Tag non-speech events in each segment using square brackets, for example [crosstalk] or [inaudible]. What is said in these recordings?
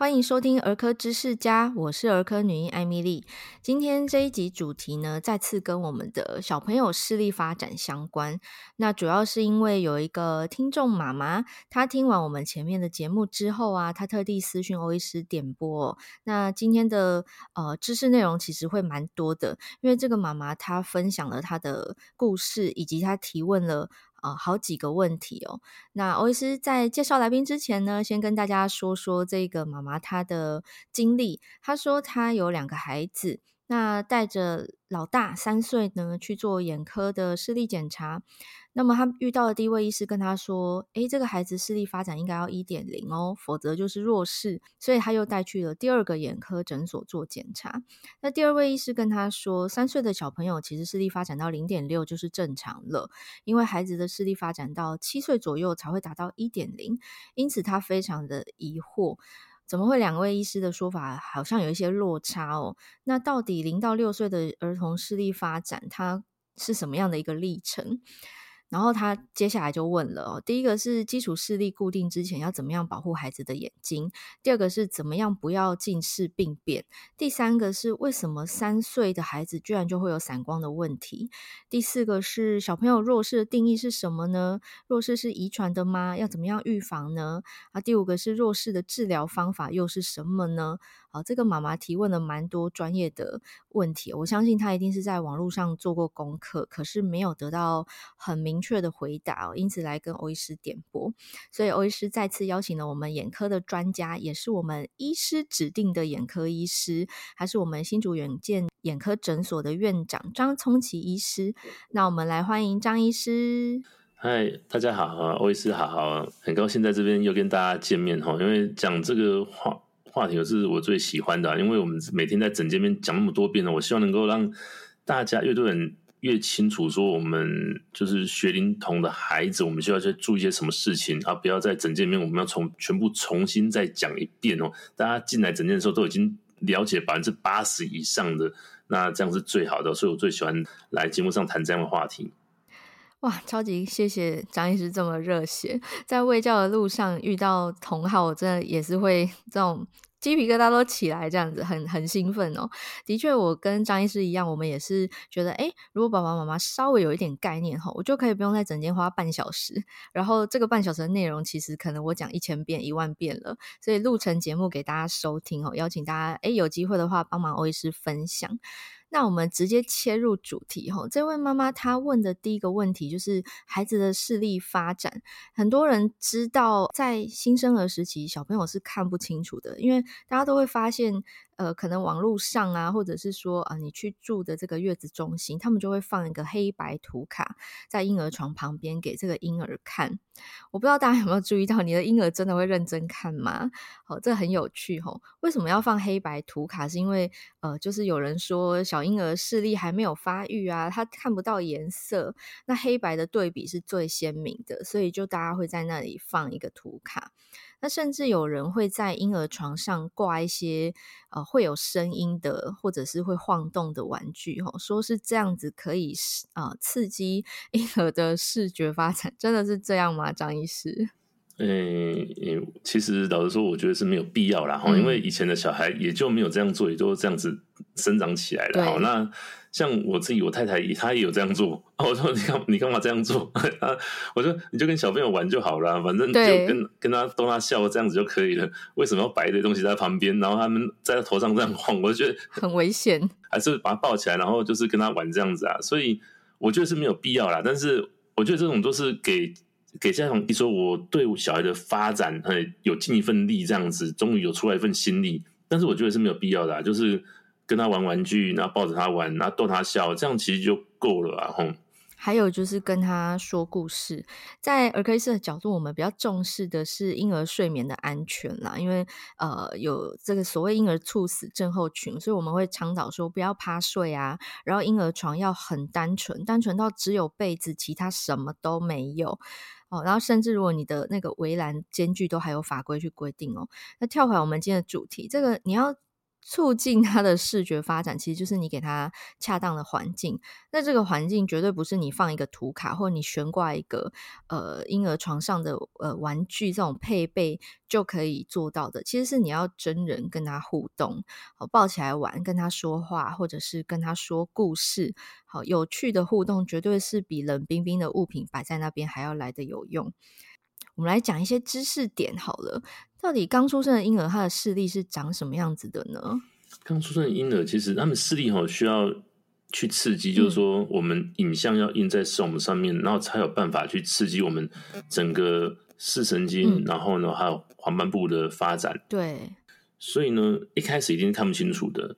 欢迎收听儿科知识家，我是儿科女医艾米丽。今天这一集主题呢，再次跟我们的小朋友视力发展相关。那主要是因为有一个听众妈妈，她听完我们前面的节目之后啊，她特地私讯欧医师点播。那今天的呃知识内容其实会蛮多的，因为这个妈妈她分享了她的故事，以及她提问了。啊、好几个问题哦。那欧医师在介绍来宾之前呢，先跟大家说说这个妈妈她的经历。她说她有两个孩子，那带着老大三岁呢去做眼科的视力检查。那么他遇到的第一位医师跟他说：“诶，这个孩子视力发展应该要一点零哦，否则就是弱视。”所以他又带去了第二个眼科诊所做检查。那第二位医师跟他说：“三岁的小朋友其实视力发展到零点六就是正常了，因为孩子的视力发展到七岁左右才会达到一点零。”因此他非常的疑惑，怎么会两位医师的说法好像有一些落差哦？那到底零到六岁的儿童视力发展，它是什么样的一个历程？然后他接下来就问了哦，第一个是基础视力固定之前要怎么样保护孩子的眼睛？第二个是怎么样不要近视病变？第三个是为什么三岁的孩子居然就会有散光的问题？第四个是小朋友弱视的定义是什么呢？弱视是遗传的吗？要怎么样预防呢？啊，第五个是弱视的治疗方法又是什么呢？好，这个妈妈提问了蛮多专业的问题，我相信她一定是在网络上做过功课，可是没有得到很明确的回答，因此来跟欧医师点播。所以欧医师再次邀请了我们眼科的专家，也是我们医师指定的眼科医师，还是我们新竹远见眼科诊所的院长张聪奇医师。那我们来欢迎张医师。嗨，大家好，欧医师好，很高兴在这边又跟大家见面哈，因为讲这个话。话题是我最喜欢的，因为我们每天在整间面讲那么多遍了，我希望能够让大家越多人越清楚，说我们就是学龄童的孩子，我们需要去注意些什么事情，啊，不要在整间面我们要从全部重新再讲一遍哦。大家进来整间的时候都已经了解百分之八十以上的，那这样是最好的，所以我最喜欢来节目上谈这样的话题。哇，超级谢谢张医师这么热血，在卫教的路上遇到同好，我真的也是会这种鸡皮疙瘩都起来，这样子很很兴奋哦。的确，我跟张医师一样，我们也是觉得，诶，如果爸爸妈妈稍微有一点概念哈，我就可以不用在整间花半小时，然后这个半小时的内容，其实可能我讲一千遍、一万遍了，所以录成节目给大家收听哦。邀请大家，诶，有机会的话帮忙欧医师分享。那我们直接切入主题哈，这位妈妈她问的第一个问题就是孩子的视力发展。很多人知道，在新生儿时期，小朋友是看不清楚的，因为大家都会发现。呃，可能网络上啊，或者是说啊，你去住的这个月子中心，他们就会放一个黑白图卡在婴儿床旁边给这个婴儿看。我不知道大家有没有注意到，你的婴儿真的会认真看吗？好，这很有趣吼。为什么要放黑白图卡？是因为呃，就是有人说小婴儿视力还没有发育啊，他看不到颜色，那黑白的对比是最鲜明的，所以就大家会在那里放一个图卡。那甚至有人会在婴儿床上挂一些呃会有声音的或者是会晃动的玩具，哦，说是这样子可以呃刺激婴儿的视觉发展，真的是这样吗？张医师？诶、欸，其实老实说，我觉得是没有必要啦，哈、嗯，因为以前的小孩也就没有这样做，也就这样子生长起来了。好，那像我自己，我太太也她也有这样做。我说你干你干嘛这样做？[laughs] 啊，我说你就跟小朋友玩就好了，反正就跟跟他逗他笑这样子就可以了。为什么要摆一堆东西在旁边，然后他们在他头上这样晃？[laughs] 我觉得 [laughs] 很危险，还是把他抱起来，然后就是跟他玩这样子啊。所以我觉得是没有必要啦。但是我觉得这种都是给。给家长，一说我对小孩的发展有尽一份力，这样子终于有出来一份心力，但是我觉得是没有必要的，就是跟他玩玩具，然后抱着他玩，然后逗他笑，这样其实就够了啊！吼。还有就是跟他说故事，在儿科医师的角度，我们比较重视的是婴儿睡眠的安全啦，因为呃有这个所谓婴儿猝死症候群，所以我们会倡导说不要趴睡啊，然后婴儿床要很单纯，单纯到只有被子，其他什么都没有哦。然后甚至如果你的那个围栏间距都还有法规去规定哦。那跳回我们今天的主题，这个你要促进他的视觉发展，其实就是你给他恰当的环境。那这个环境绝对不是你放一个图卡，或者你悬挂一个呃婴儿床上的呃玩具这种配备就可以做到的。其实是你要真人跟他互动，好，抱起来玩，跟他说话，或者是跟他说故事，好，有趣的互动，绝对是比冷冰冰的物品摆在那边还要来得有用。我们来讲一些知识点好了。到底刚出生的婴儿他的视力是长什么样子的呢？刚出生的婴儿其实他们视力哈需要去刺激，就是说我们影像要印在视网膜上面，然后才有办法去刺激我们整个视神经，嗯、然后呢还有黄斑部的发展。对，所以呢一开始一定是看不清楚的。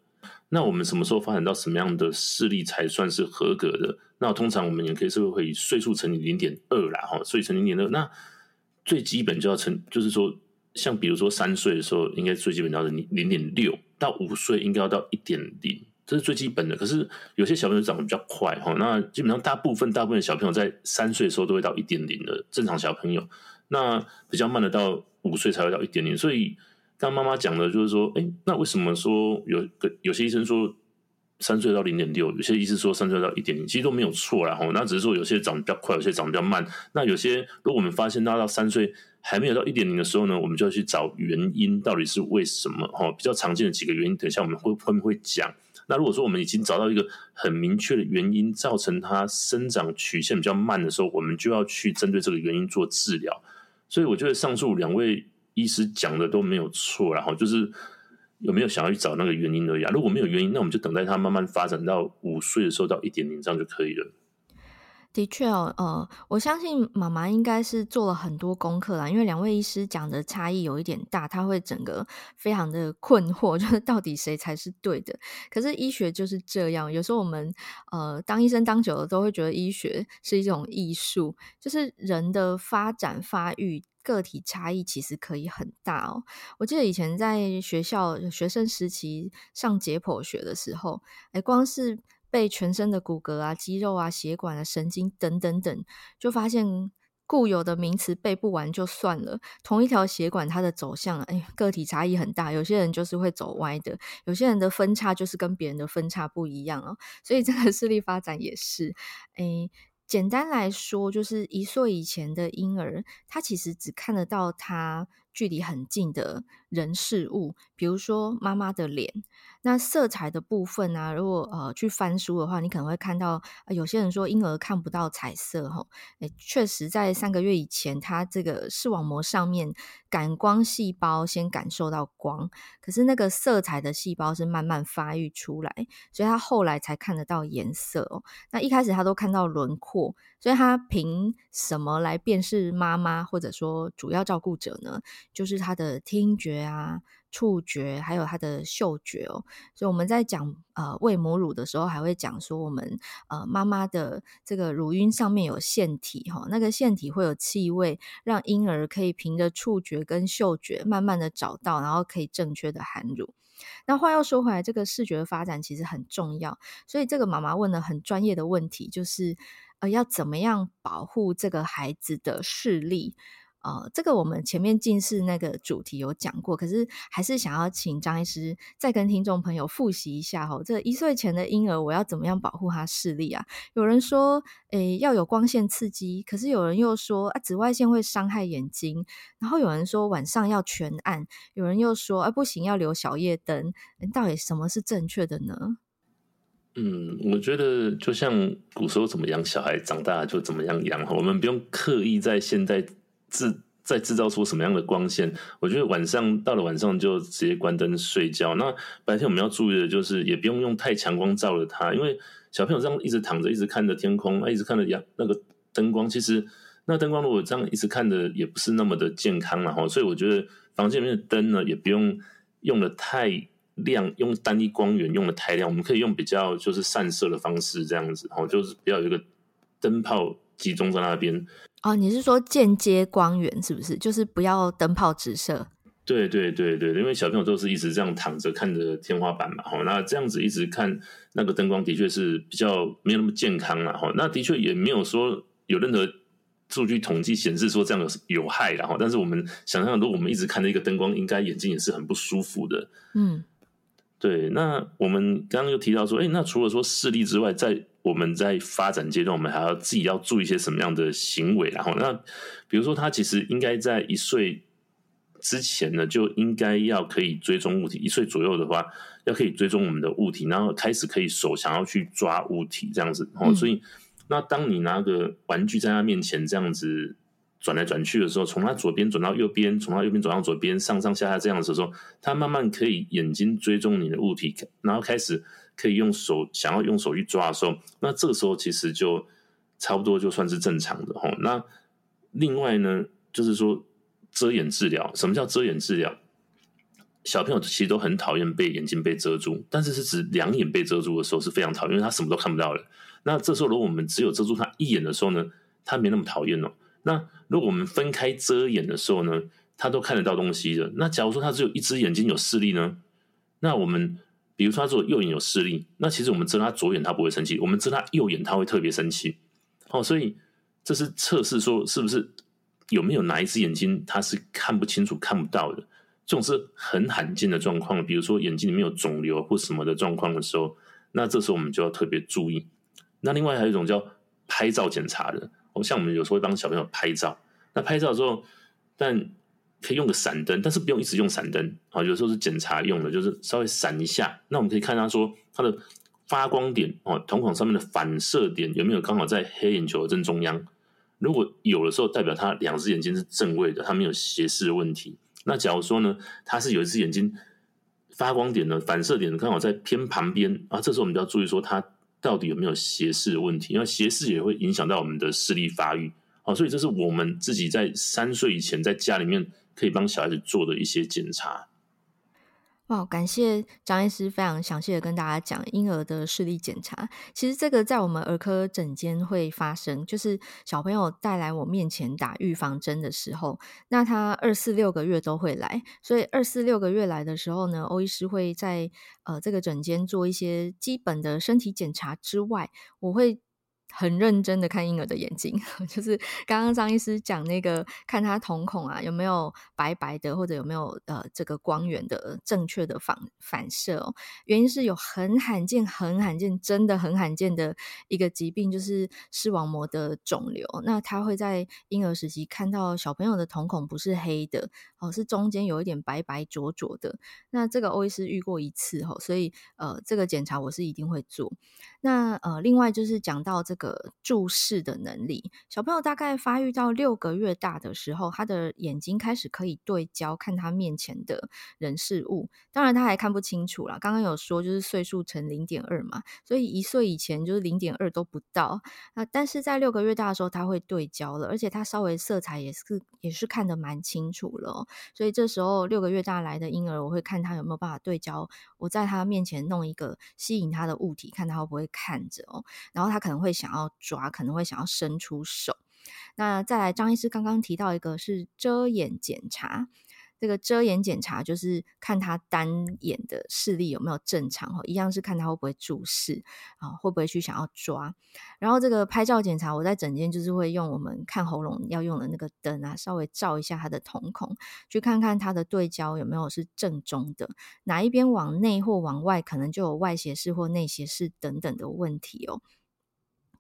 那我们什么时候发展到什么样的视力才算是合格的？那通常我们也可以是会以岁数乘以零点二啦，哈，岁乘零点二。那最基本就要成，就是说。像比如说三岁的时候，应该最基本要的零零点六，到五岁应该要到一点零，这是最基本的。可是有些小朋友长得比较快哈，那基本上大部分大部分小朋友在三岁的时候都会到一点零的正常小朋友，那比较慢的到五岁才会到一点零。所以刚妈妈讲的就是说，哎，那为什么说有个有些医生说三岁到零点六，有些医生说三岁到一点零，其实都没有错啦哈。那只是说有些长得比较快，有些长得比较慢。那有些如果我们发现他到三岁。还没有到一点零的时候呢，我们就要去找原因，到底是为什么？哈，比较常见的几个原因，等一下我们会会不会讲？那如果说我们已经找到一个很明确的原因，造成它生长曲线比较慢的时候，我们就要去针对这个原因做治疗。所以我觉得上述两位医师讲的都没有错，然后就是有没有想要去找那个原因而已啊。如果没有原因，那我们就等待它慢慢发展到五岁的时候到一点零这样就可以了。的确哦，呃，我相信妈妈应该是做了很多功课啦，因为两位医师讲的差异有一点大，他会整个非常的困惑，[laughs] 就是到底谁才是对的？可是医学就是这样，有时候我们呃当医生当久了，都会觉得医学是一种艺术，就是人的发展发育个体差异其实可以很大哦。我记得以前在学校学生时期上解剖学的时候，哎，光是背全身的骨骼啊、肌肉啊、血管啊、神经等等等，就发现固有的名词背不完就算了。同一条血管，它的走向，哎，个体差异很大。有些人就是会走歪的，有些人的分叉就是跟别人的分叉不一样哦。所以这个视力发展也是，哎，简单来说，就是一岁以前的婴儿，他其实只看得到他距离很近的人事物，比如说妈妈的脸。那色彩的部分呢、啊？如果呃去翻书的话，你可能会看到，有些人说婴儿看不到彩色哈，诶，确实在三个月以前，他这个视网膜上面感光细胞先感受到光，可是那个色彩的细胞是慢慢发育出来，所以他后来才看得到颜色哦。那一开始他都看到轮廓，所以他凭什么来辨识妈妈或者说主要照顾者呢？就是他的听觉啊。触觉还有他的嗅觉哦，所以我们在讲呃喂母乳的时候，还会讲说我们呃妈妈的这个乳晕上面有腺体哈，那个腺体会有气味，让婴儿可以凭着触觉跟嗅觉慢慢的找到，然后可以正确的含乳。那话又说回来，这个视觉的发展其实很重要，所以这个妈妈问了很专业的问题，就是呃要怎么样保护这个孩子的视力？呃，这个我们前面近视那个主题有讲过，可是还是想要请张医师再跟听众朋友复习一下哈。这一岁前的婴儿，我要怎么样保护他视力啊？有人说，诶，要有光线刺激，可是有人又说啊，紫外线会伤害眼睛。然后有人说晚上要全暗，有人又说啊，不行，要留小夜灯。到底什么是正确的呢？嗯，我觉得就像古时候怎么养小孩，长大就怎么样养。我们不用刻意在现在。制再制造出什么样的光线？我觉得晚上到了晚上就直接关灯睡觉。那白天我们要注意的就是，也不用用太强光照了它，因为小朋友这样一直躺着，一直看着天空，一直看着阳那个灯光，其实那灯光如果这样一直看着，也不是那么的健康了哈。所以我觉得房间里面的灯呢，也不用用的太亮，用单一光源用的太亮，我们可以用比较就是散射的方式这样子，哈，就是不要有一个灯泡集中在那边。哦，你是说间接光源是不是？就是不要灯泡直射。对对对对，因为小朋友都是一直这样躺着看着天花板嘛，哈，那这样子一直看那个灯光，的确是比较没有那么健康了，哈。那的确也没有说有任何数据统计显示说这样有有害，然后，但是我们想象，如果我们一直看着一个灯光，应该眼睛也是很不舒服的。嗯，对，那我们刚刚又提到说，哎，那除了说视力之外，在我们在发展阶段，我们还要自己要注意一些什么样的行为？然后，那比如说，他其实应该在一岁之前呢，就应该要可以追踪物体。一岁左右的话，要可以追踪我们的物体，然后开始可以手想要去抓物体这样子。哦，所以，嗯、那当你拿个玩具在他面前这样子。转来转去的时候，从他左边转到右边，从他右边转到左边，上上下下这样子的时候，他慢慢可以眼睛追踪你的物体，然后开始可以用手想要用手去抓的时候，那这个时候其实就差不多就算是正常的齁。那另外呢，就是说遮眼治疗，什么叫遮眼治疗？小朋友其实都很讨厌被眼睛被遮住，但是是指两眼被遮住的时候是非常讨厌，因为他什么都看不到了。那这时候如果我们只有遮住他一眼的时候呢，他没那么讨厌哦。那如果我们分开遮眼的时候呢，他都看得到东西的。那假如说他只有一只眼睛有视力呢，那我们比如说他只有右眼有视力，那其实我们遮他左眼他不会生气，我们遮他右眼他会特别生气。哦，所以这是测试说是不是有没有哪一只眼睛他是看不清楚、看不到的，这种是很罕见的状况。比如说眼睛里面有肿瘤或什么的状况的时候，那这时候我们就要特别注意。那另外还有一种叫拍照检查的。哦，像我们有时候会帮小朋友拍照，那拍照之后，但可以用个闪灯，但是不用一直用闪灯啊。有时候是检查用的，就是稍微闪一下。那我们可以看他说他的发光点哦，瞳孔上面的反射点有没有刚好在黑眼球的正中央？如果有的时候，代表他两只眼睛是正位的，他没有斜视的问题。那假如说呢，他是有一只眼睛发光点呢反射点刚好在偏旁边啊，这时候我们就要注意说他。到底有没有斜视的问题？因为斜视也会影响到我们的视力发育，好，所以这是我们自己在三岁以前在家里面可以帮小孩子做的一些检查。哇，感谢张医师非常详细的跟大家讲婴儿的视力检查。其实这个在我们儿科诊间会发生，就是小朋友带来我面前打预防针的时候，那他二四六个月都会来，所以二四六个月来的时候呢，欧医师会在呃这个诊间做一些基本的身体检查之外，我会。很认真的看婴儿的眼睛，[laughs] 就是刚刚张医师讲那个，看他瞳孔啊有没有白白的，或者有没有呃这个光源的正确的反反射哦。原因是有很罕见、很罕见、真的很罕见的一个疾病，就是视网膜的肿瘤。那他会在婴儿时期看到小朋友的瞳孔不是黑的哦，是中间有一点白白浊浊的。那这个欧医师遇过一次哦，所以呃这个检查我是一定会做。那呃另外就是讲到这个。个注视的能力，小朋友大概发育到六个月大的时候，他的眼睛开始可以对焦，看他面前的人事物。当然，他还看不清楚啦。刚刚有说，就是岁数乘零点二嘛，所以一岁以前就是零点二都不到。那但是在六个月大的时候，他会对焦了，而且他稍微色彩也是也是看得蛮清楚了。所以这时候六个月大来的婴儿，我会看他有没有办法对焦。我在他面前弄一个吸引他的物体，看他会不会看着哦。然后他可能会想。想要抓，可能会想要伸出手。那再来，张医师刚刚提到一个是遮眼检查，这个遮眼检查就是看他单眼的视力有没有正常，一样是看他会不会注视啊，会不会去想要抓。然后这个拍照检查，我在诊间就是会用我们看喉咙要用的那个灯啊，稍微照一下他的瞳孔，去看看他的对焦有没有是正中的，哪一边往内或往外，可能就有外斜视或内斜视等等的问题哦。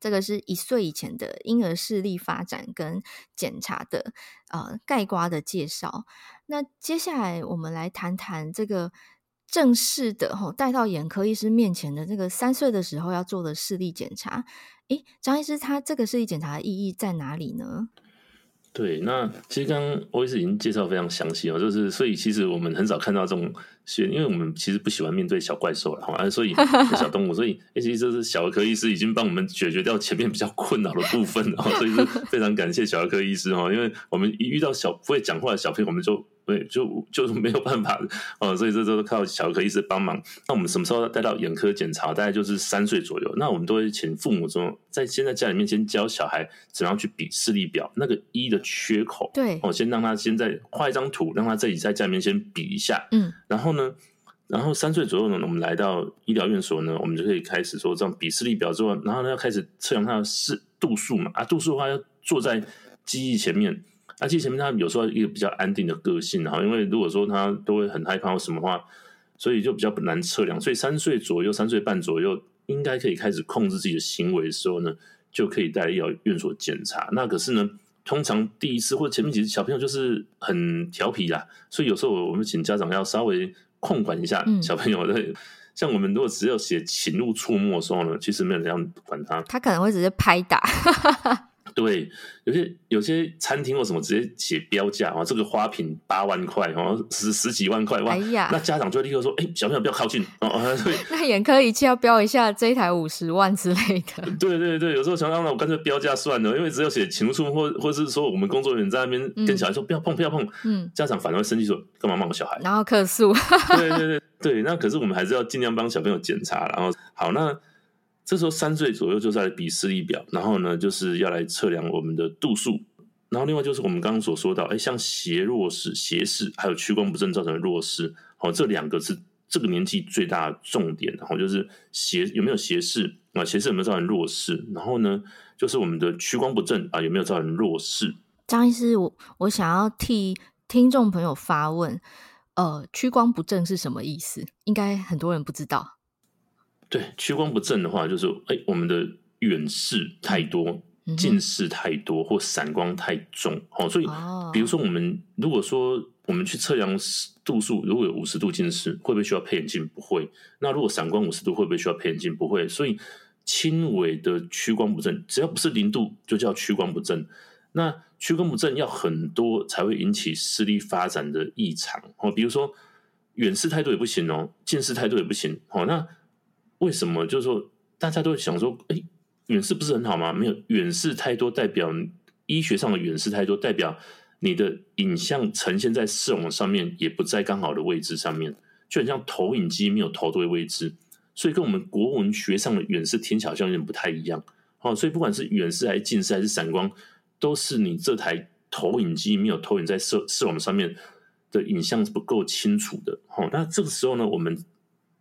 这个是一岁以前的婴儿视力发展跟检查的呃概括的介绍。那接下来我们来谈谈这个正式的吼带到眼科医师面前的这个三岁的时候要做的视力检查。诶，张医师，他这个视力检查的意义在哪里呢？对，那其实刚刚欧医师已经介绍非常详细哦，就是所以其实我们很少看到这种，因为我们其实不喜欢面对小怪兽了，啊，所以 [laughs] 小动物，所以其实这是小儿科医师已经帮我们解决掉前面比较困扰的部分，所以是非常感谢小儿科医师哦，因为我们一遇到小不会讲话的小朋友，我们就。对，就 [laughs] 就是没有办法哦，所以这都是靠小儿科医师帮忙。那我们什么时候带到眼科检查？大概就是三岁左右。那我们都会请父母说，在先在家里面先教小孩怎样去比视力表那个一的缺口。对，哦，先让他先在画一张图，让他自己在家里面先比一下。嗯，然后呢，然后三岁左右呢，我们来到医疗院所呢，我们就可以开始说这样比视力表之后，然后呢要开始测量他的视度数嘛。啊，度数的话要坐在机翼前面。其实前面他有时候一个比较安定的个性，哈，因为如果说他都会很害怕或什么话，所以就比较难测量。所以三岁左右、三岁半左右，应该可以开始控制自己的行为的时候呢，就可以带医疗院所检查。那可是呢，通常第一次或者前面几次小朋友就是很调皮啦，所以有时候我们请家长要稍微控管一下小朋友的。嗯像我们如果只有写请勿触摸的时候呢，其实没有人要管他，他可能会直接拍打。对，有些有些餐厅或什么直接写标价啊，这个花瓶八万块哦，十十几万块哇，哎呀，那家长就会立刻说，哎，小朋友不要靠近哦。[laughs] 对，那眼科仪器要标一下这一台五十万之类的。对对对，有时候想让我干脆标价算了，因为只有写请勿触摸，或或是说我们工作人员在那边跟小孩说、嗯、不要碰不要碰，嗯，家长反而会生气说干嘛骂我小孩，然后客诉。对对对。对，那可是我们还是要尽量帮小朋友检查。然后，好，那这时候三岁左右就在比视力表，然后呢，就是要来测量我们的度数。然后，另外就是我们刚刚所说到，哎，像斜弱视、斜视，还有屈光不正造成的弱视，好，这两个是这个年纪最大的重点。然后就是斜有没有斜视啊？斜视有没有造成弱视？然后呢，就是我们的屈光不正啊，有没有造成弱视？张医师，我我想要替听众朋友发问。呃，屈光不正是什么意思？应该很多人不知道。对，屈光不正的话，就是哎，我们的远视太多、近视太多或散光太重。哦，所以，比如说我们如果说我们去测量度数，如果有五十度近视，会不会需要配眼镜？不会。那如果散光五十度，会不会需要配眼镜？不会。所以，轻微的屈光不正，只要不是零度，就叫屈光不正。那屈光不正要很多才会引起视力发展的异常哦，比如说远视太多也不行哦，近视太多也不行哦。那为什么？就是说大家都会想说，哎，远视不是很好吗？没有，远视太多代表医学上的远视太多，代表你的影像呈现在视网上面也不在刚好的位置上面，就很像投影机没有投对位置，所以跟我们国文学上的远视听起来好像有点不太一样哦。所以不管是远视还是近视还是散光。都是你这台投影机没有投影在视视网上面的影像是不够清楚的。好，那这个时候呢，我们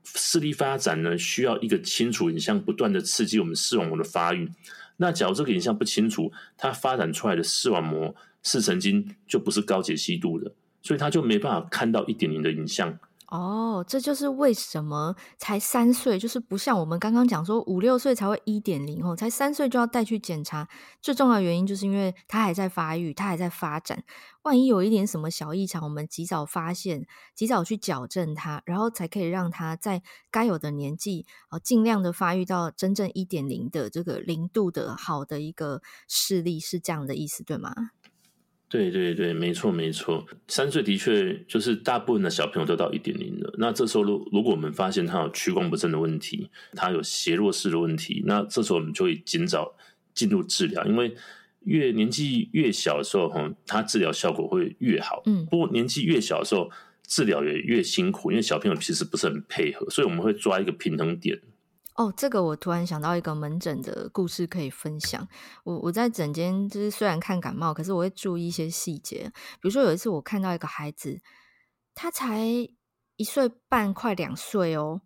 视力发展呢，需要一个清楚影像不断的刺激我们视网膜的发育。那假如这个影像不清楚，它发展出来的视网膜视神经就不是高解析度的，所以它就没办法看到一点零的影像。哦，这就是为什么才三岁，就是不像我们刚刚讲说五六岁才会一点零哦，才三岁就要带去检查。最重要的原因就是因为他还在发育，他还在发展。万一有一点什么小异常，我们及早发现，及早去矫正他，然后才可以让他在该有的年纪哦，尽量的发育到真正一点零的这个零度的好的一个视力，是这样的意思，对吗？对对对，没错没错，三岁的确就是大部分的小朋友都到一点零了。那这时候，如如果我们发现他有屈光不正的问题，他有斜弱视的问题，那这时候我们就会尽早进入治疗。因为越年纪越小的时候，哈，他治疗效果会越好。嗯，不过年纪越小的时候，治疗也越辛苦，因为小朋友其实不是很配合，所以我们会抓一个平衡点。哦，这个我突然想到一个门诊的故事可以分享。我我在诊间就是虽然看感冒，可是我会注意一些细节。比如说有一次我看到一个孩子，他才一岁半，快两岁哦，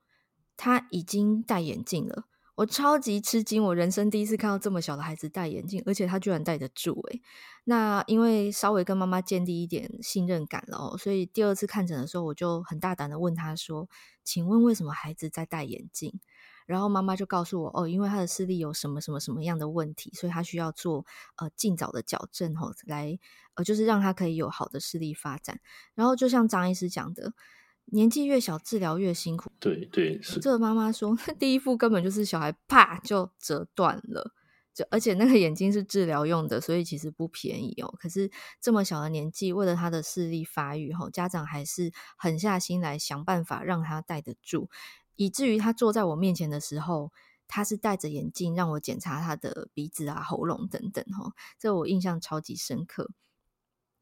他已经戴眼镜了。我超级吃惊，我人生第一次看到这么小的孩子戴眼镜，而且他居然戴得住诶。那因为稍微跟妈妈建立一点信任感了哦，所以第二次看诊的时候，我就很大胆的问他说：“请问为什么孩子在戴眼镜？”然后妈妈就告诉我，哦，因为他的视力有什么什么什么样的问题，所以他需要做呃尽早的矫正吼，来呃就是让他可以有好的视力发展。然后就像张医师讲的，年纪越小治疗越辛苦。对对是。这个妈妈说，[laughs] 第一副根本就是小孩啪就折断了，就而且那个眼睛是治疗用的，所以其实不便宜哦。可是这么小的年纪，为了他的视力发育吼，家长还是狠下心来想办法让他戴得住。以至于他坐在我面前的时候，他是戴着眼镜让我检查他的鼻子啊、喉咙等等，哈，这我印象超级深刻。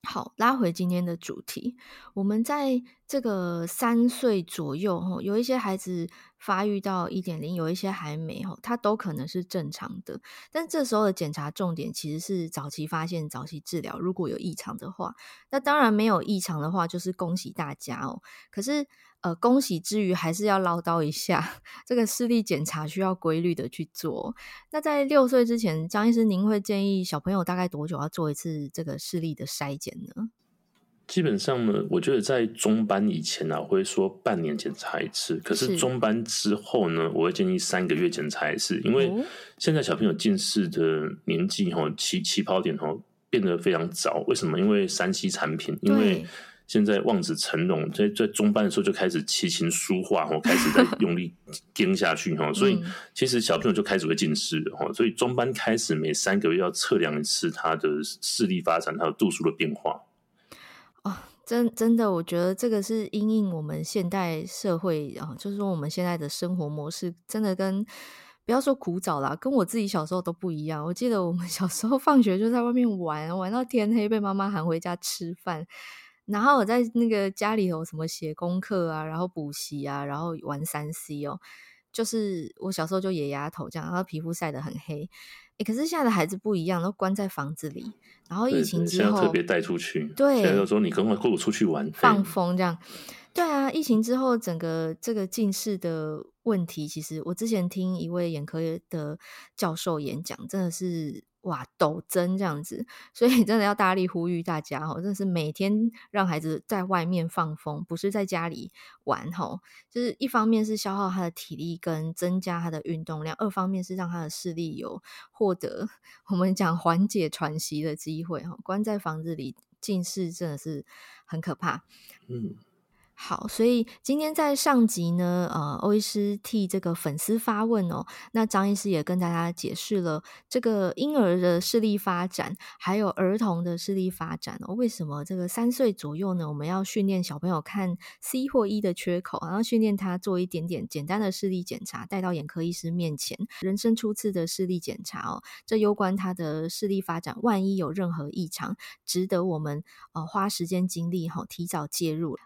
好，拉回今天的主题，我们在这个三岁左右，哈，有一些孩子发育到一点零，有一些还没，哈，他都可能是正常的。但这时候的检查重点其实是早期发现、早期治疗。如果有异常的话，那当然没有异常的话，就是恭喜大家哦。可是。呃，恭喜之余，还是要唠叨一下，[laughs] 这个视力检查需要规律的去做。那在六岁之前，张医师，您会建议小朋友大概多久要做一次这个视力的筛检呢？基本上呢，我觉得在中班以前呢、啊，我会说半年检查一次。可是中班之后呢，我会建议三个月检查一次，因为现在小朋友近视的年纪哈起起跑点哈变得非常早。为什么？因为三 C 产品，因为。现在望子成龙，在在中班的时候就开始琴棋书画，我，开始在 [laughs] 用力盯下去，哈，所以其实小朋友就开始会近视了，哈，所以中班开始每三个月要测量一次他的视力发展，还有度数的变化。哦，真真的，我觉得这个是因应我们现代社会啊，就是说我们现在的生活模式，真的跟不要说古早啦，跟我自己小时候都不一样。我记得我们小时候放学就在外面玩，玩到天黑，被妈妈喊回家吃饭。然后我在那个家里有什么写功课啊，然后补习啊，然后玩三 C 哦，就是我小时候就野丫头这样，然后皮肤晒得很黑。诶，可是现在的孩子不一样，都关在房子里。然后疫情之后，特别带出去。对，现在有时候你跟我跟我出去玩，放风这样。对啊，疫情之后整个这个近视的问题，其实我之前听一位眼科的教授演讲，真的是。哇，陡增这样子，所以真的要大力呼吁大家哦，真的是每天让孩子在外面放风，不是在家里玩哈。就是一方面是消耗他的体力跟增加他的运动量，二方面是让他的视力有获得我们讲缓解喘息的机会哈。关在房子里近视真的是很可怕，嗯。好，所以今天在上集呢，呃，欧医师替这个粉丝发问哦，那张医师也跟大家解释了这个婴儿的视力发展，还有儿童的视力发展哦，为什么这个三岁左右呢，我们要训练小朋友看 C 或 E 的缺口，然后训练他做一点点简单的视力检查，带到眼科医师面前，人生初次的视力检查哦，这攸关他的视力发展，万一有任何异常，值得我们呃花时间精力哈、哦，提早介入。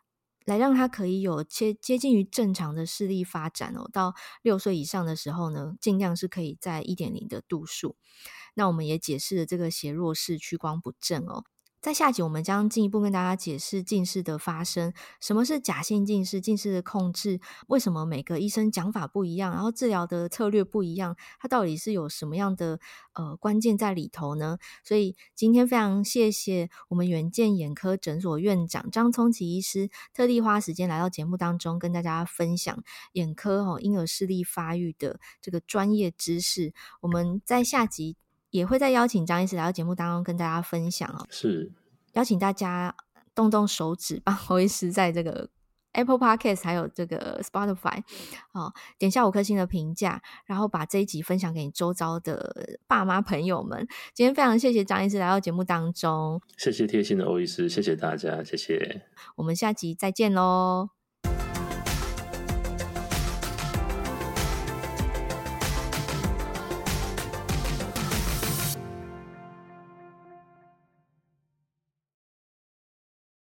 来让他可以有接接近于正常的视力发展哦，到六岁以上的时候呢，尽量是可以在一点零的度数。那我们也解释了这个斜弱视屈光不正哦。在下集，我们将进一步跟大家解释近视的发生，什么是假性近视，近视的控制，为什么每个医生讲法不一样，然后治疗的策略不一样，它到底是有什么样的呃关键在里头呢？所以今天非常谢谢我们远见眼科诊所院长张聪奇医师，特地花时间来到节目当中，跟大家分享眼科哦婴儿视力发育的这个专业知识。我们在下集。也会再邀请张医师来到节目当中跟大家分享哦。是，邀请大家动动手指，帮欧医师在这个 Apple Podcast 还有这个 Spotify 哦，点下五颗星的评价，然后把这一集分享给你周遭的爸妈朋友们。今天非常谢谢张医师来到节目当中，谢谢贴心的欧医师，谢谢大家，谢谢。我们下集再见喽。